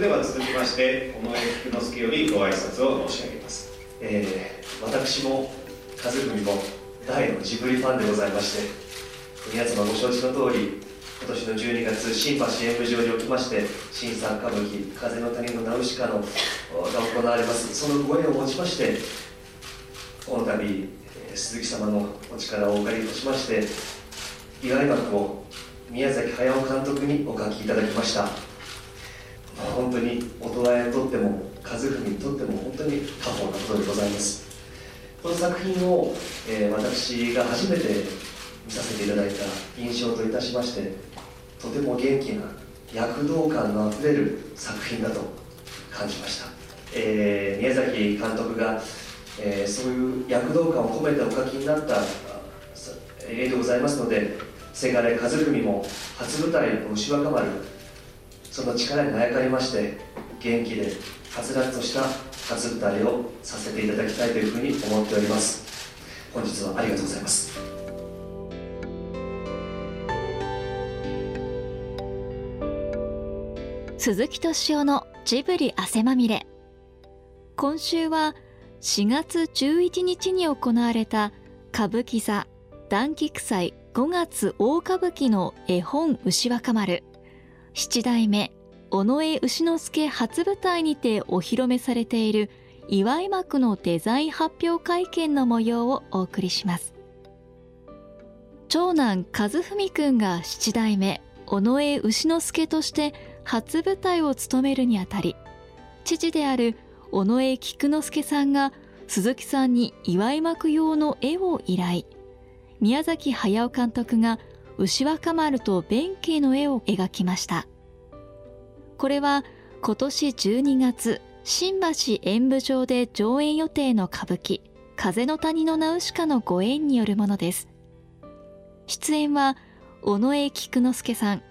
れでは続きまして尾上菊之助よりご挨拶を申し上げます、えー、私も和文も大のジブリファンでございまして皆様ご承知の通り今年の12月新橋演舞場におきまして新三歌舞伎「風の谷のナウシカの」が行われます。そのご縁をもちましてこの度鈴木様のお力をお借りいたしまして祝い幕を宮崎駿監督にお書きいただきました。本当に大人にとっても和文にとっても本当に過保なことでございます。この作品を、えー、私が初めて見させていただいた印象といたしましてとても元気な躍動感のあふれる作品だと感じました、えー、宮崎監督が、えー、そういう躍動感を込めてお書きになった絵でございますのでせがれ和文も初舞台の牛若丸その力にあやかりまして元気ではつらつとした初舞台をさせていただきたいというふうに思っております。本日はありがとうございます。鈴木敏夫のジブリ汗まみれ。今週は4月11日に行われた歌舞伎座団菊祭5月大歌舞伎の絵本牛若丸。七代目尾上牛之助初舞台にてお披露目されている祝い幕のデザイン発表会見の模様をお送りします。長男和文くんが七代目尾上牛之助として初舞台を務めるにあたり父である尾上菊之助さんが鈴木さんに祝い幕用の絵を依頼。宮崎駿監督が牛若丸と弁慶の絵を描きました。これは今年12月新橋演舞場で上演予定の歌舞伎風の谷のナウシカのご縁によるものです。出演は尾上菊之助さん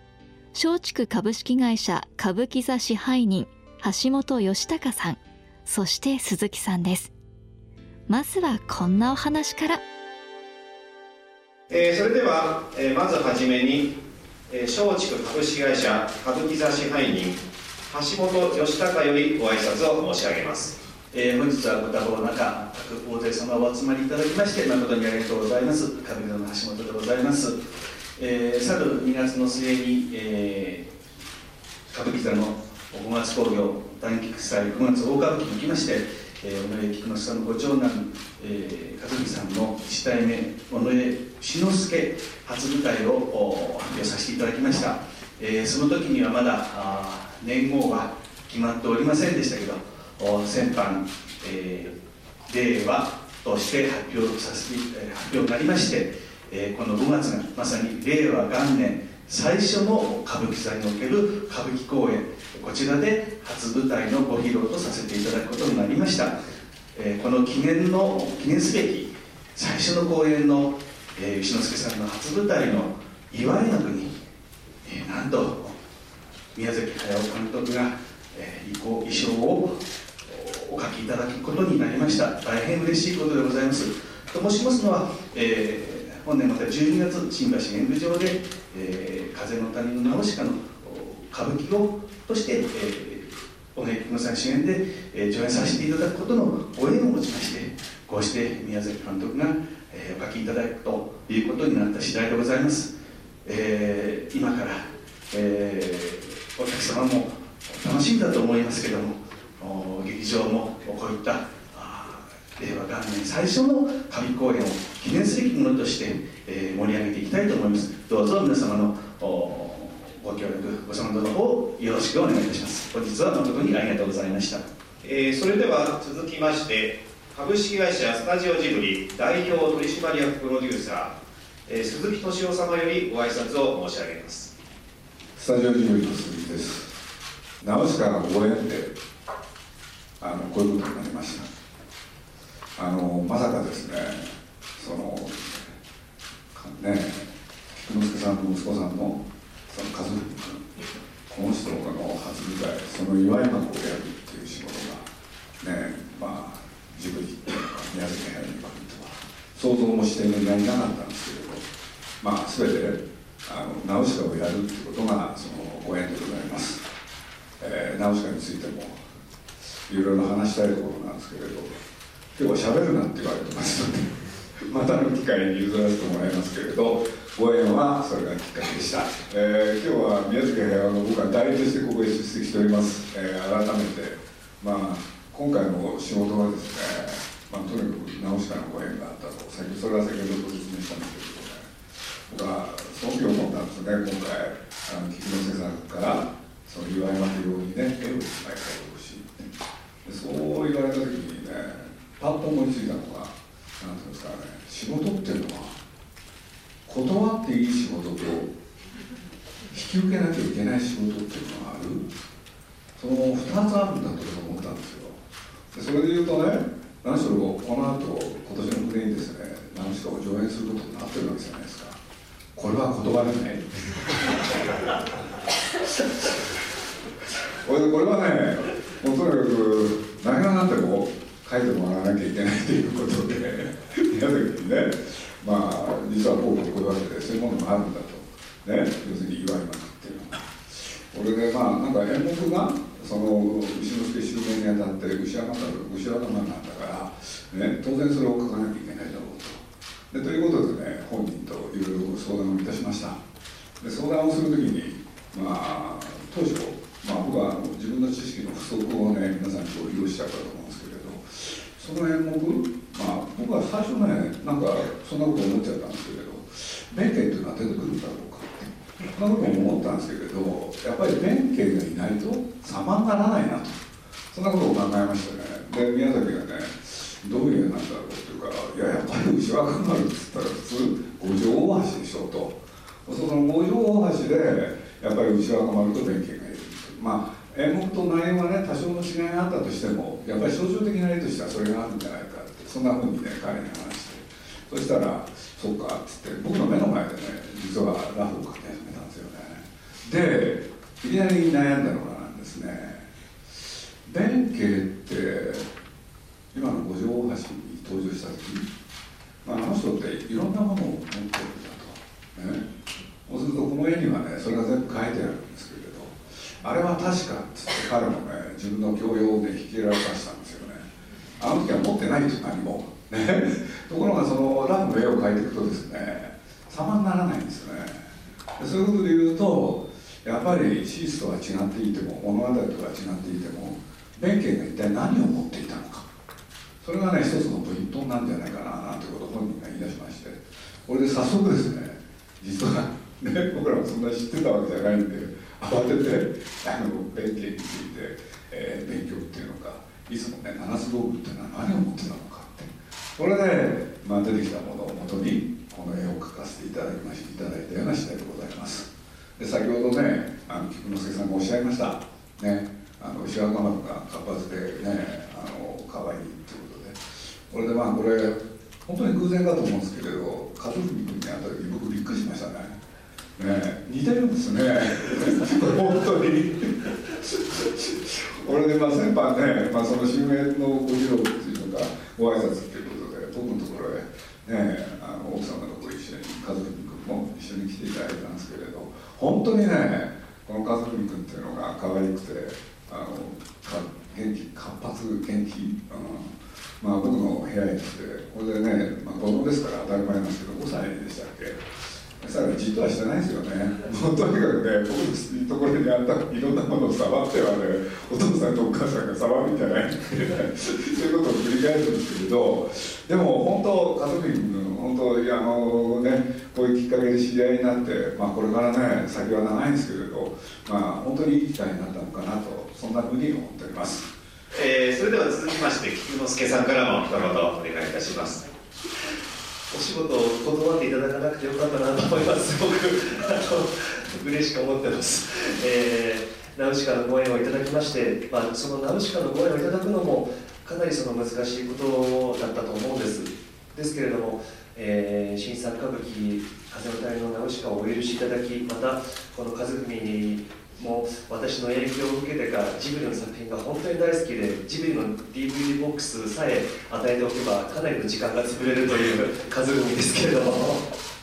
松竹株式会社歌舞伎座支配人橋本義孝さんそして鈴木さんです。まずはこんなお話から。えー、それでは、えー、まずはじめに、えー、松竹株式会社歌舞伎座支配人橋本義孝よりご挨拶を申し上げます、えー、本日はご多忙の中各大勢様お集まりいただきまして誠にありがとうございます。歌舞伎座の橋本でございます、えー、去る2月の末に、えー、歌舞伎座の5月興行大菊祭5月大歌舞伎におきましてえー、尾上菊之助さんのご長男、えー、和樹さんの1代目尾上志之助初舞台を発表させていただきました、えー、その時にはまだ年号は決まっておりませんでしたけど先般、えー、令和として発表させて、発表になりまして、えー、この5月がまさに令和元年最初の歌舞伎座における歌舞伎公演こちらで初舞台のご披露とさせていただくことになりました、えー、この記念の記念すべき最初の公演の、えー、牛之助さんの初舞台の祝いの国、えー、なんと宮崎駿監督が、えー、衣装をお書きいただくことになりました。大変嬉しいことでございます。と申しますのは、えー、本年また12月新橋演舞場で、えー、風の谷の直しかの歌舞伎をとして、えー、おねのさん主演で、えー、上演させていただくことのご縁をもちましてこうして宮崎監督が、えー、お書きいただくということになった次第でございます、えー、今から、えー、お客様も楽しみだと思いますけども劇場もこういった令和元年最初の神公演を記念すべきものとして、えー、盛り上げていきたいと思います。どうぞ皆様のご協力ご賛同の方よろしくお願いいたします。本日は誠にありがとうございました、えー、それでは続きまして株式会社スタジオジブリ代表取締役プロデューサー、えー、鈴木敏夫様よりご挨拶を申し上げます。スタジオジブリの鈴木です。ナウシカのご縁であのこういうことになりました。あのまさかですねそのね菊之助さんの息子さんのその家族この人の初舞台その祝い幕をやるっていう仕事がねまあジブリっていうか宮崎駿にとは想像もしていなかったんですけれどまあ全てあのナウシカをやるってことがそのご縁でございます。えー、ナウシカについてもいろいろ話したいところなんですけれど今日は喋るなって言われてますので またの機会に譲らせてもらいますけれどご縁はそれがきっかけでした、えー、今日は宮崎平和の僕は代理としてここへ出席しております、えー、改めて、まあ、今回の仕事はですね、まあ、とにかく直しかのご縁があったとそれは先ほどご説明したんですけどね僕はその時思ったんですね今回あの菊之助さんからその岩山というようにね絵をいっぱい描いてほしいそう言われた時にねパッと思いついたのが何ていうんですかね仕事っていうのは断っていい仕事と引き受けなきゃいけない仕事っていうのがあるその2つあるんだと思ったんですよそれで言うとね何しろこの後今年の暮れにですね。何しかを上演することになってるわけじゃないですか。これは断れない。こ れこれはねもうとにかく何が何でも書いてもらわなきゃいけないということで宮崎にねまあ実はこうこういうわけでそういうものがあるんだとね要するに祝い幕っていうのがこれでまあなんか演目がその牛之助襲名にあたって牛山牛山なんだから、ね、当然それを書かなきゃいけないだろうと。でということでね本人といろいろ相談をいたしました。で相談をするときにまあ当初、まあ、僕は自分の知識の不足をね皆さんにご利用しちゃったと思うんですけれどその演目まあ僕は最初ねなんかそんなこと思っちゃったんですけれど弁慶っていうのは出てくるんだろうかそんなことも思ったんですけれどやっぱり弁慶がいないと様にならないなとそんなことを考えましたね。で宮崎がねどういう絵なんだろうっていうかいややっぱり牛若丸っつったら普通五条大橋でしょと。その五条大橋でやっぱり牛若丸と弁慶がいるまあ演目と内容はね多少の違いがあったとしてもやっぱり象徴的な絵としてはそれがあるんじゃないかってそんなふうにね彼に話して。そしたら「そうか」っつって僕の目の前でね実はラフを描き始めたんですよね。でいきなり悩んだのがなんですね。弁慶って今の五条大橋に登場した時、まあ、あの人っていろんなものを持ってるんだと、ね、そうするとこの絵にはねそれが全部書いてあるんですけれどあれは確かっつって彼もね自分の教養をね引き入れられさせたんですよね。あの時は持ってないんです何も、ね、ところがそのラフの絵を描いていくとですね様にならないんですよね。そういうことで言うとやっぱり史実とは違っていても物語とは違っていても弁慶が一体何を持っていたのか。それがね一つのポイントなんじゃないかななんてことを本人が言い出しましてこれで早速ですね実はね僕らもそんな知ってたわけじゃないんで慌ててあの弁慶について、えー、勉強っていうのかいつもね七つ道具っていうのは何を持ってたのかって。これで、まあ、出てきたものをもとにこの絵を描かせていただきましていただいたような次第でございます。で先ほどねあの菊之助さんがおっしゃいました。ねあの石若丸が活発でねあの可愛いってこれでまあこれ本当に偶然かと思うんですけれど和文君に会った時僕びっくりしましたね。ね似てるんですね。本当に。俺でまあ先般ね、まあ、その襲名のご披露っていうのかご挨拶っていうことで僕のところへねあの奥様とご一緒に和文君も一緒に来ていただいたんですけれど本当にねこの和文君っていうのが可愛くてあのか元気活発元気、うんまあ、僕の部屋に来てこれでね、まあ、子供ですから当たり前なんですけど5歳でしたっけ？さらにじっとはしてないですよね。もうとにかくね僕のところにあったいろんなものを触ってはねお父さんとお母さんが触るんじゃないそういうことを繰り返すんですけれどでも本当家族に本当いやあのねこういうきっかけで知り合いになって、まあ、これからね先は長いんですけれどまあ本当にいい機会になったのかなとそんなふうに思っております。えー、それでは続きまして菊之助さんからも一言お願いいたします。お仕事を断っていただかなくてよかったなと思います。すごくあの嬉しく思ってます、えー、ナウシカのご縁をいただきまして、まあ、そのナウシカのご縁をいただくのもかなりその難しいことだったと思うんです。ですけれども、えー、新作歌舞伎「風の谷のナウシカ」をお許しいただきまたこの和文もう私の影響を受けてかジブリの作品が本当に大好きでジブリの DVD ボックスさえ与えておけばかなりの時間が潰れるという数組ですけれども。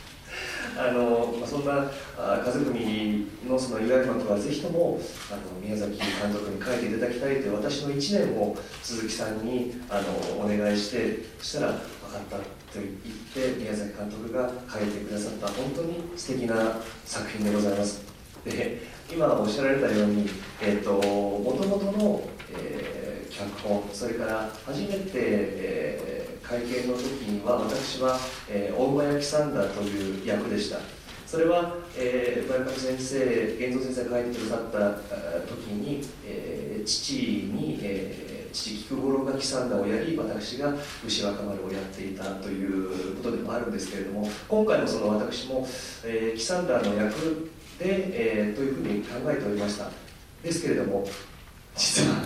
あの、そんなあ家族組のその祝い幕はぜひともあの宮崎監督に書いていただきたいという私の1年を鈴木さんにあのお願いしてそしたら分かったと言って宮崎監督が書いてくださった本当に素敵な作品でございます。で今おっしゃられたようにもともとの、えー、脚本それから初めて、えー会見の時には私は、えー、大馬焼サンダーという役でした。それは、えー、村上先生玄三先生が書いてくださった時に、えー、父に、えー、父菊五郎がキサンダをやり私が牛若丸をやっていたということでもあるんですけれども今回もその私も、えー、キサンダーの役で、えー、というふうに考えておりました。ですけれども実は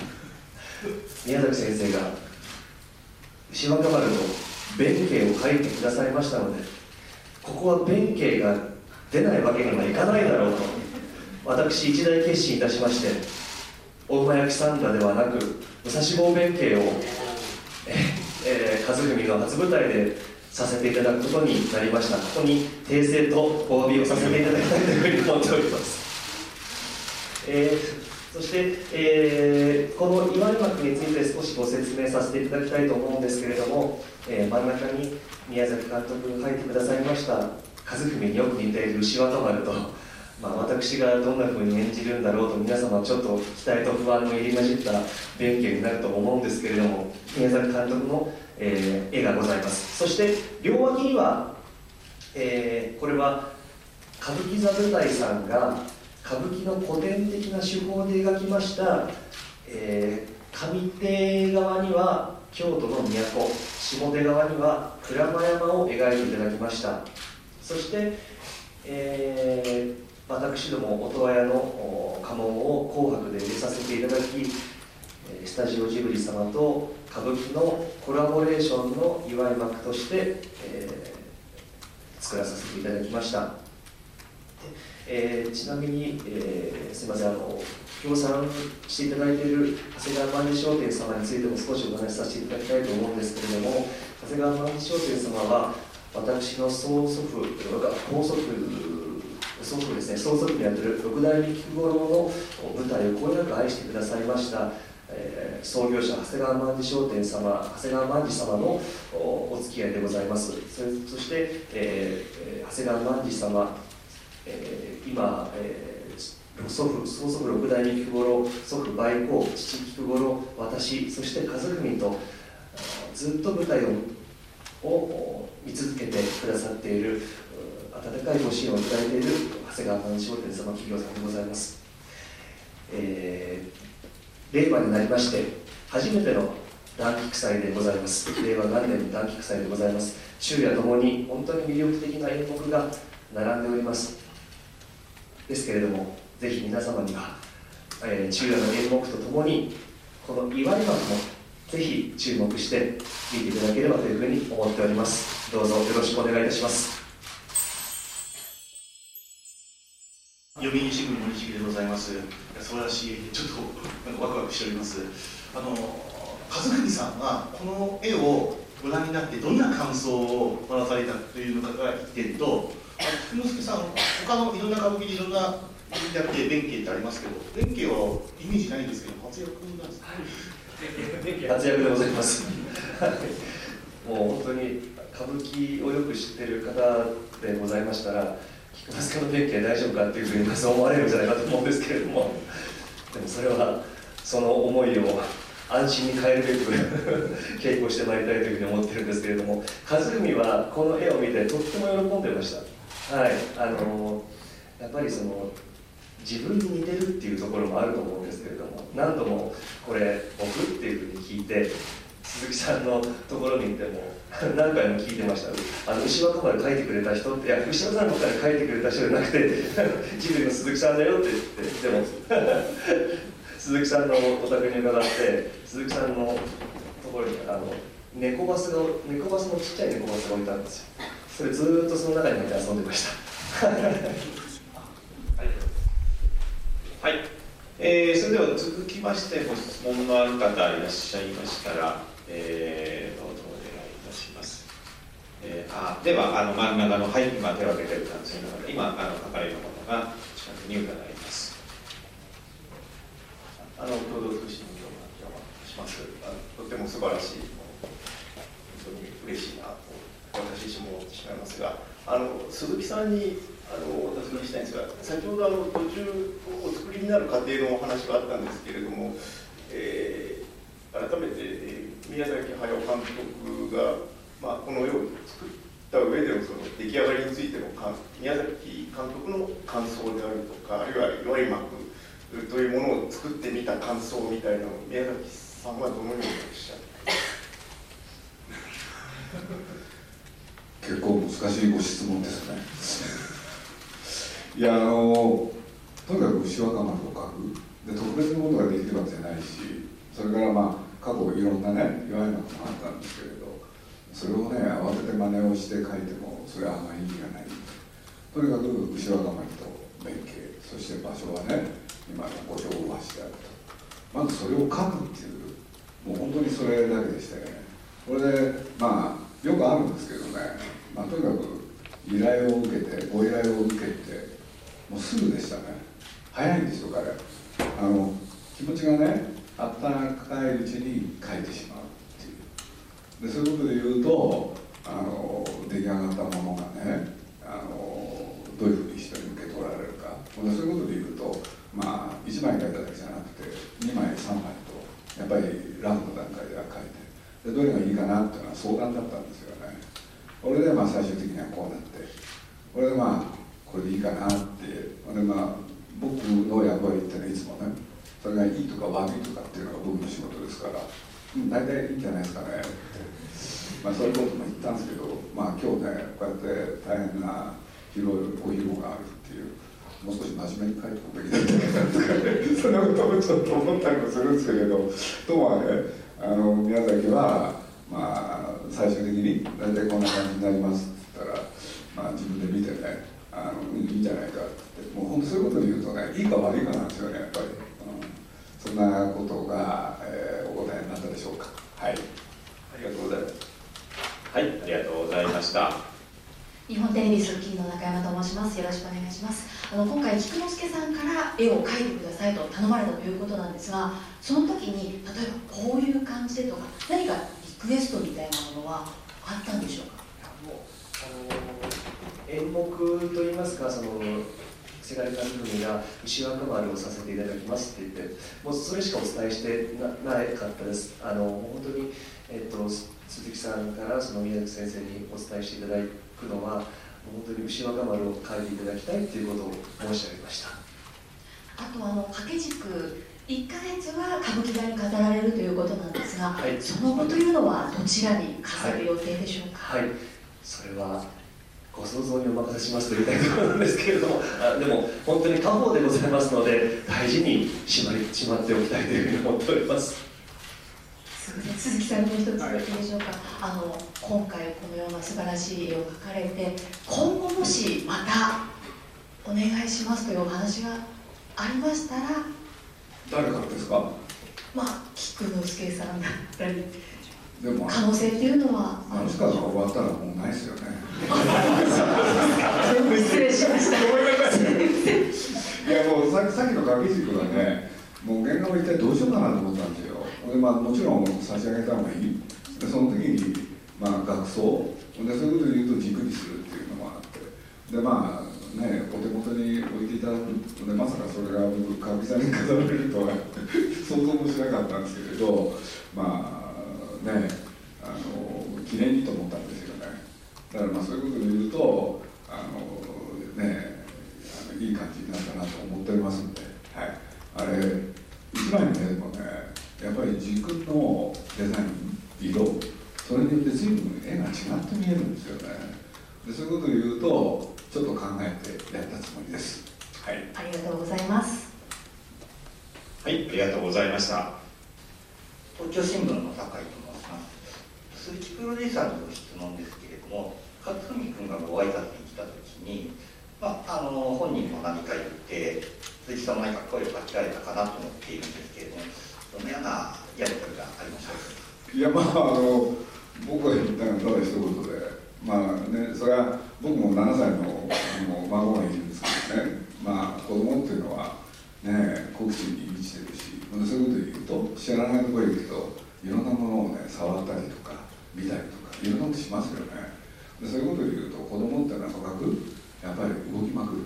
宮崎先生が牛若丸の弁慶を書いてくださいましたのでここは弁慶が出ないわけにはいかないだろうと私一大決心いたしまして大馬焼サンダではなく武蔵坊弁慶を、えー、和文の初舞台でさせていただくことになりました。ここに訂正とお詫びをさせていただきたいというふうに思っております、えーそして、えー、この祝い幕について少しご説明させていただきたいと思うんですけれども、えー、真ん中に宮崎監督が書いてくださいました和文によく似ている牛若丸と、まあ、私がどんな風に演じるんだろうと皆様ちょっと期待と不安の入り混じった弁慶になると思うんですけれども宮崎監督の、えー、絵がございます。そして両脇には、えこれは歌舞伎座舞台さんが歌舞伎の古典的な手法で描きました、えー、上手側には京都の都下手側には鞍馬山を描いていただきました。そして、えー、私ども音羽屋の家紋を紅白で入れさせていただきスタジオジブリ様と歌舞伎のコラボレーションの祝い幕として、えー、作らさせていただきました。えー、ちなみに、えー、すみませんあの協賛していただいている長谷川万事商店様についても少しお話しさせていただきたいと思うんですけれども長谷川万事商店様は私の曽祖父高祖父祖父ですね曽祖父にあたる六代目菊五郎の舞台をこよなく愛してくださいました。えー、創業者長谷川万事商店様長谷川万事様のお付き合いでございます。そして、えー、長谷川万事様えー、今、えー、祖父曽祖父六代目菊五郎祖父梅公父菊五郎私そして和文とずっと舞台をを見続けてくださっている温かいご支援をいただいている長谷川万商店様企業さんでございます、えー、令和になりまして初めての団菊祭でございます。令和元年の団菊祭でございます。昼夜ともに本当に魅力的な演目が並んでおります。ですけれどもぜひ皆様には、えー、昼夜の演目とともにこの祝い幕もぜひ注目して見ていただければというふうに思っております。どうぞよろしくお願いいたします。読売新聞森重でございます。素晴らしい。ちょっとワクワクしております。あの和文さんはこの絵をご覧になってどんな感想をもらされたというのかが1点と福之助さん他のいろんな歌舞伎でいろんなやって弁慶ってありますけど弁慶はイメージないんですけど活躍なんですか？活躍でございます。もう本当に歌舞伎をよく知ってる方でございましたら菊之助の弁慶大丈夫かっていうふうにまず思われるんじゃないかと思うんですけれども。でもそれはその思いを安心に変えるべく稽古してまいりたいというふうに思ってるんですけれども。和文はこの絵を見てとっても喜んでました。はい。あのやっぱりその自分に似てるっていうところもあると思うんですけれども。何度もこれ僕っていうふうに聞いて鈴木さんのところに行っても 何回も聞いてました。あの牛若丸書いてくれた人っていや牛若丸から書いてくれた人じゃなくてジブリの鈴木さんだよって言ってでも 鈴木さんのお宅に伺って鈴木さんのところにあの猫バスが猫バスのちっちゃい猫バスが置いたんですよ。それずっとその中に入って遊んでました。はい、えー、それでは続きましてご質問のある方いらっしゃいましたら、えー、どうぞお願いいたします、えー、あではあの真ん中の、はい、今手を挙げてる男性の方今あの書かれるものが近くに伺います。あの共同通信のお邪魔します。あのとても素晴らしい本当に嬉しいなと私自身も思ってしまいますがあの鈴木さんにあのお尋ねしたいんですが先ほどあの途中お作りになる過程のお話があったんですけれども、えー、改めて、宮崎駿監督が、まあ、このように作った上でのその出来上がりについての宮崎監督の感想であるとかあるいは弱い幕というものを作ってみた感想みたいなのを宮崎さんはどのようにおっしゃる？結構難しいご質問ですね。いやあのとにかく牛若丸を書く。で特別なことができるわけじゃないしそれからまあ過去いろんなね弱いのもあったんですけれどそれをね慌てて真似をして書いてもそれはあまり意味がない。とにかく牛若丸と弁慶そして場所はね今の五条大橋であると。まずそれを書くっていうもう本当にそれだけでしてね。これでまあよくあるんですけどね、まあ、とにかく依頼を受けてご依頼を受けてもうすぐでしたね。早いんですよ彼。あの気持ちがねあったかいうちに書いてしまうっていう。でそういうことで言うとあの出来上がったものがねあのどういうふうに人に受け取られるか。そういうことで言うとまあ1枚書いただけじゃなくて2枚3枚とやっぱりラフの段階では書いてでどれがいいかなっていうのは相談だったんですよね。これでまあ最終的にはこうなって。これでまあこれでいいかなってでまあ僕の役割っていうのはいつもねそれがいいとか悪いとかっていうのが僕の仕事ですから、うん、大体いいんじゃないですかね。まあそういうことも言ったんですけどまあ今日ねこうやって大変な広いご披露があるっていうもう少し真面目に書いておくべきなんじゃないかとかね。そんなこともちょっと思ったりもするんですけれどともねあの宮崎はまあ最終的に大体こんな感じになりますって言ったらまあ自分で見てねあのいいんじゃないかってもう本当そういうことで言うとねいいか悪いかなんですよねやっぱり、うん、そんなことが、えー、しょうか。はい。ありがとうございます。はいありがとうございました。日本テレビ側近の中山と申します。よろしくお願いします。あの今回菊之助さんから絵を描いてくださいと頼まれたということなんですがその時に例えばこういう感じでとか何かリクエストみたいなものはあったんでしょうか？演目といいますかそのせがれ監督が牛若丸をさせていただきますって言ってもうそれしかお伝えしてななかったですあの本当に、えっと、鈴木さんからその宮崎先生にお伝えしていただくのは本当に牛若丸を書いていただきたいということを申し上げましたあとあの掛け軸1か月は歌舞伎座に飾られるということなんですが、はい、その後というのはどちらに飾る予定でしょうか、はい、はい、それはご想像にお任せしますと言いたいところなんですけれどもあでも本当に家宝でございますので大事にしまりしまっておきたいというふうに思っております。鈴木さんもう一ついいでしょうか、あの今回このような素晴らしい絵を描かれて今後もしまたお願いしますというお話がありましたら誰からですか？まあ菊之助さんだったり可能性っていうのは。あの人が終わったらもうないですよね。失礼しました。い。やもうささっきの掛け軸はね。もう原画を一体どうしようかなと思ったんですよ。で、まあ、もちろん差し上げた方がいい。でその時に、まあ、学装でそういうことで言うと軸にするっていうのもあって。でまあねお手元に置いていただく。でまさかそれが僕歌舞伎座に飾られるとは想像もしなかったんですけれど。まあねあの記念にと思ったんですよね。だからまあそういうことで言うとあのねあのいい感じになったなと思っておりますんで、はい、あれ一枚の絵でもねやっぱり軸のデザイン色それによって随分絵が違って見えるんですよね。でそういうことで言うとちょっと考えてやったつもりです。はい。ありがとうございます。はいありがとうございました。東京新聞の酒井と鈴木プロデューサーの質問ですけれども勝文君がご挨拶に来た時に、まあ、あの本人も何か言って鈴木さんも何か声をかけられたかなと思っているんですけれどもどのようなやり取りがありましょういやまああの僕が言ったのはただ一言でまあねそれは僕も7歳のあの孫がいるんですけどね。まあ子供っていうのはね好奇心に満ちてるしそういうこと言うと知らないところへ行くといろんなものをね触ったりとか見たりとかいろんなことしますよね。でそういうことを言うと子供ってのはとかくやっぱり動きまくる。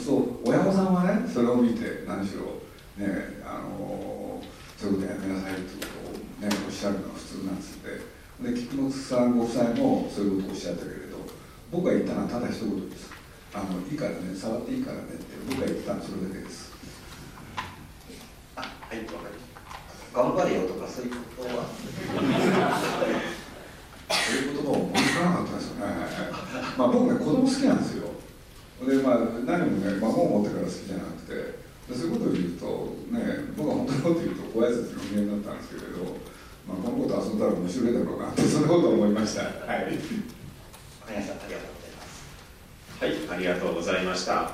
そう親御さんはねそれを見て何しろねあのそういうことやめなさいってことをねおっしゃるのが普通なんですって。で菊本さんご夫妻もそういうことをおっしゃったけれど僕が言ったのはただ一言です。あのいいからね触っていいからねって僕が言ってたのはそれだけです。あはいわかり頑張れよとはそういう言葉を思いつかなかったですよねまあ僕ね子供好きなんですよでまあ何もね孫を持ってから好きじゃなくてでそういうことを言うとね僕は本当のこと言うとご挨拶の人間だったんですけれど、まあ、このこと遊んだら面白いだろうなってそんなことを思いましたはいわかりましたありがとうございますはい、ありがとうございました。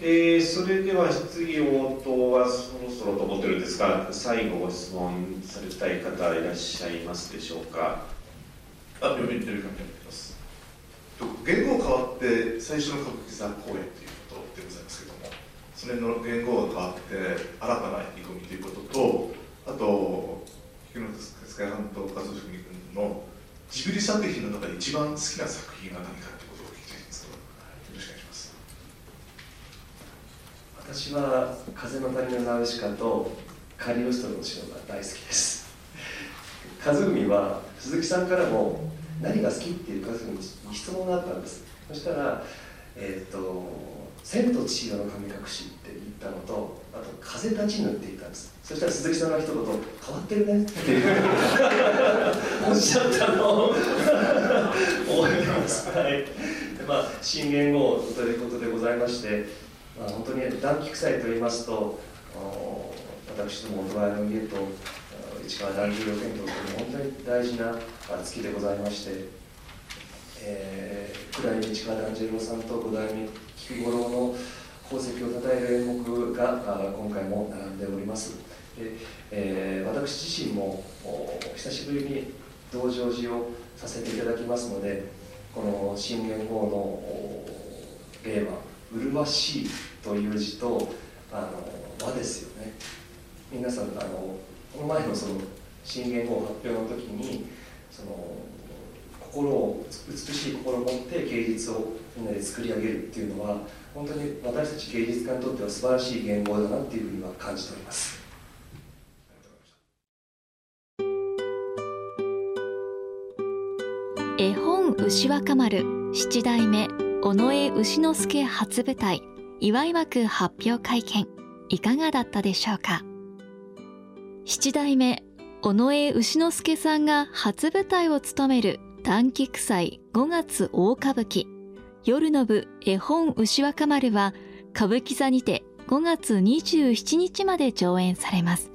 えー、それでは質疑応答はそろそろと思ってるんですが、最後ご質問されたい方いらっしゃいますでしょうか？あ、読売テレビ関係になります。と言語変わって最初の歌舞伎座公演ということでございますけども、それの言語が変わって新たな意気込みということと、あと菊野哲也半島和文君のジブリ作品の中で一番好きな作品は何かということを聞きたいんですけど、よろしくお願いします。私は「風の谷のナウシカ」と「カリオストロの城」が大好きです 和文は鈴木さんからも何が好きっていう和文に質問があったんです。そしたら「えっ、と千と千尋の神隠し」って言ったのとあと「風立ちぬ」って言ったんです。そしたら鈴木さんが一言「変わってるね」っていう。おっしゃったの。を覚えてます。はい。でまあ新元号ということでございましてまあ、本当に団菊祭といいますと、私どもドライの家と市川團十郎剣道という本当に大事な月でございまして、えー、九代目市川團十郎さんと五代目菊五郎の功績をたたえる演目が今回も並んでおります。でえー、私自身も久しぶりに道成寺をさせていただきますので、この新元号の令和麗しいという字とあの和ですよね皆さんあのこの前のその新元号発表の時にその心を美しい心を持って芸術をみんなで作り上げるっていうのは本当に私たち芸術家にとっては素晴らしい言語だなっていうふうには感じております。絵本牛若丸七代目尾上牛之助初舞台祝い枠発表会見いかがだったでしょうか？七代目尾上牛之助さんが初舞台を務める短期祭5月大歌舞伎。夜の部絵本牛若丸は歌舞伎座にて5月27日まで上演されます。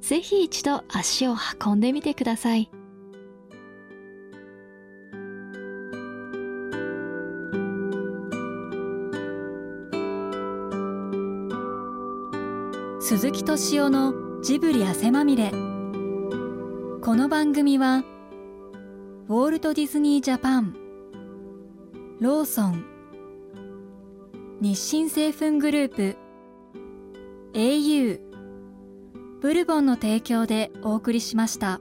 ぜひ一度足を運んでみてください。鈴木敏夫のジブリ汗まみれこの番組はウォールト・ディズニー・ジャパンローソン日清製粉グループ au ブルボンの提供でお送りしました。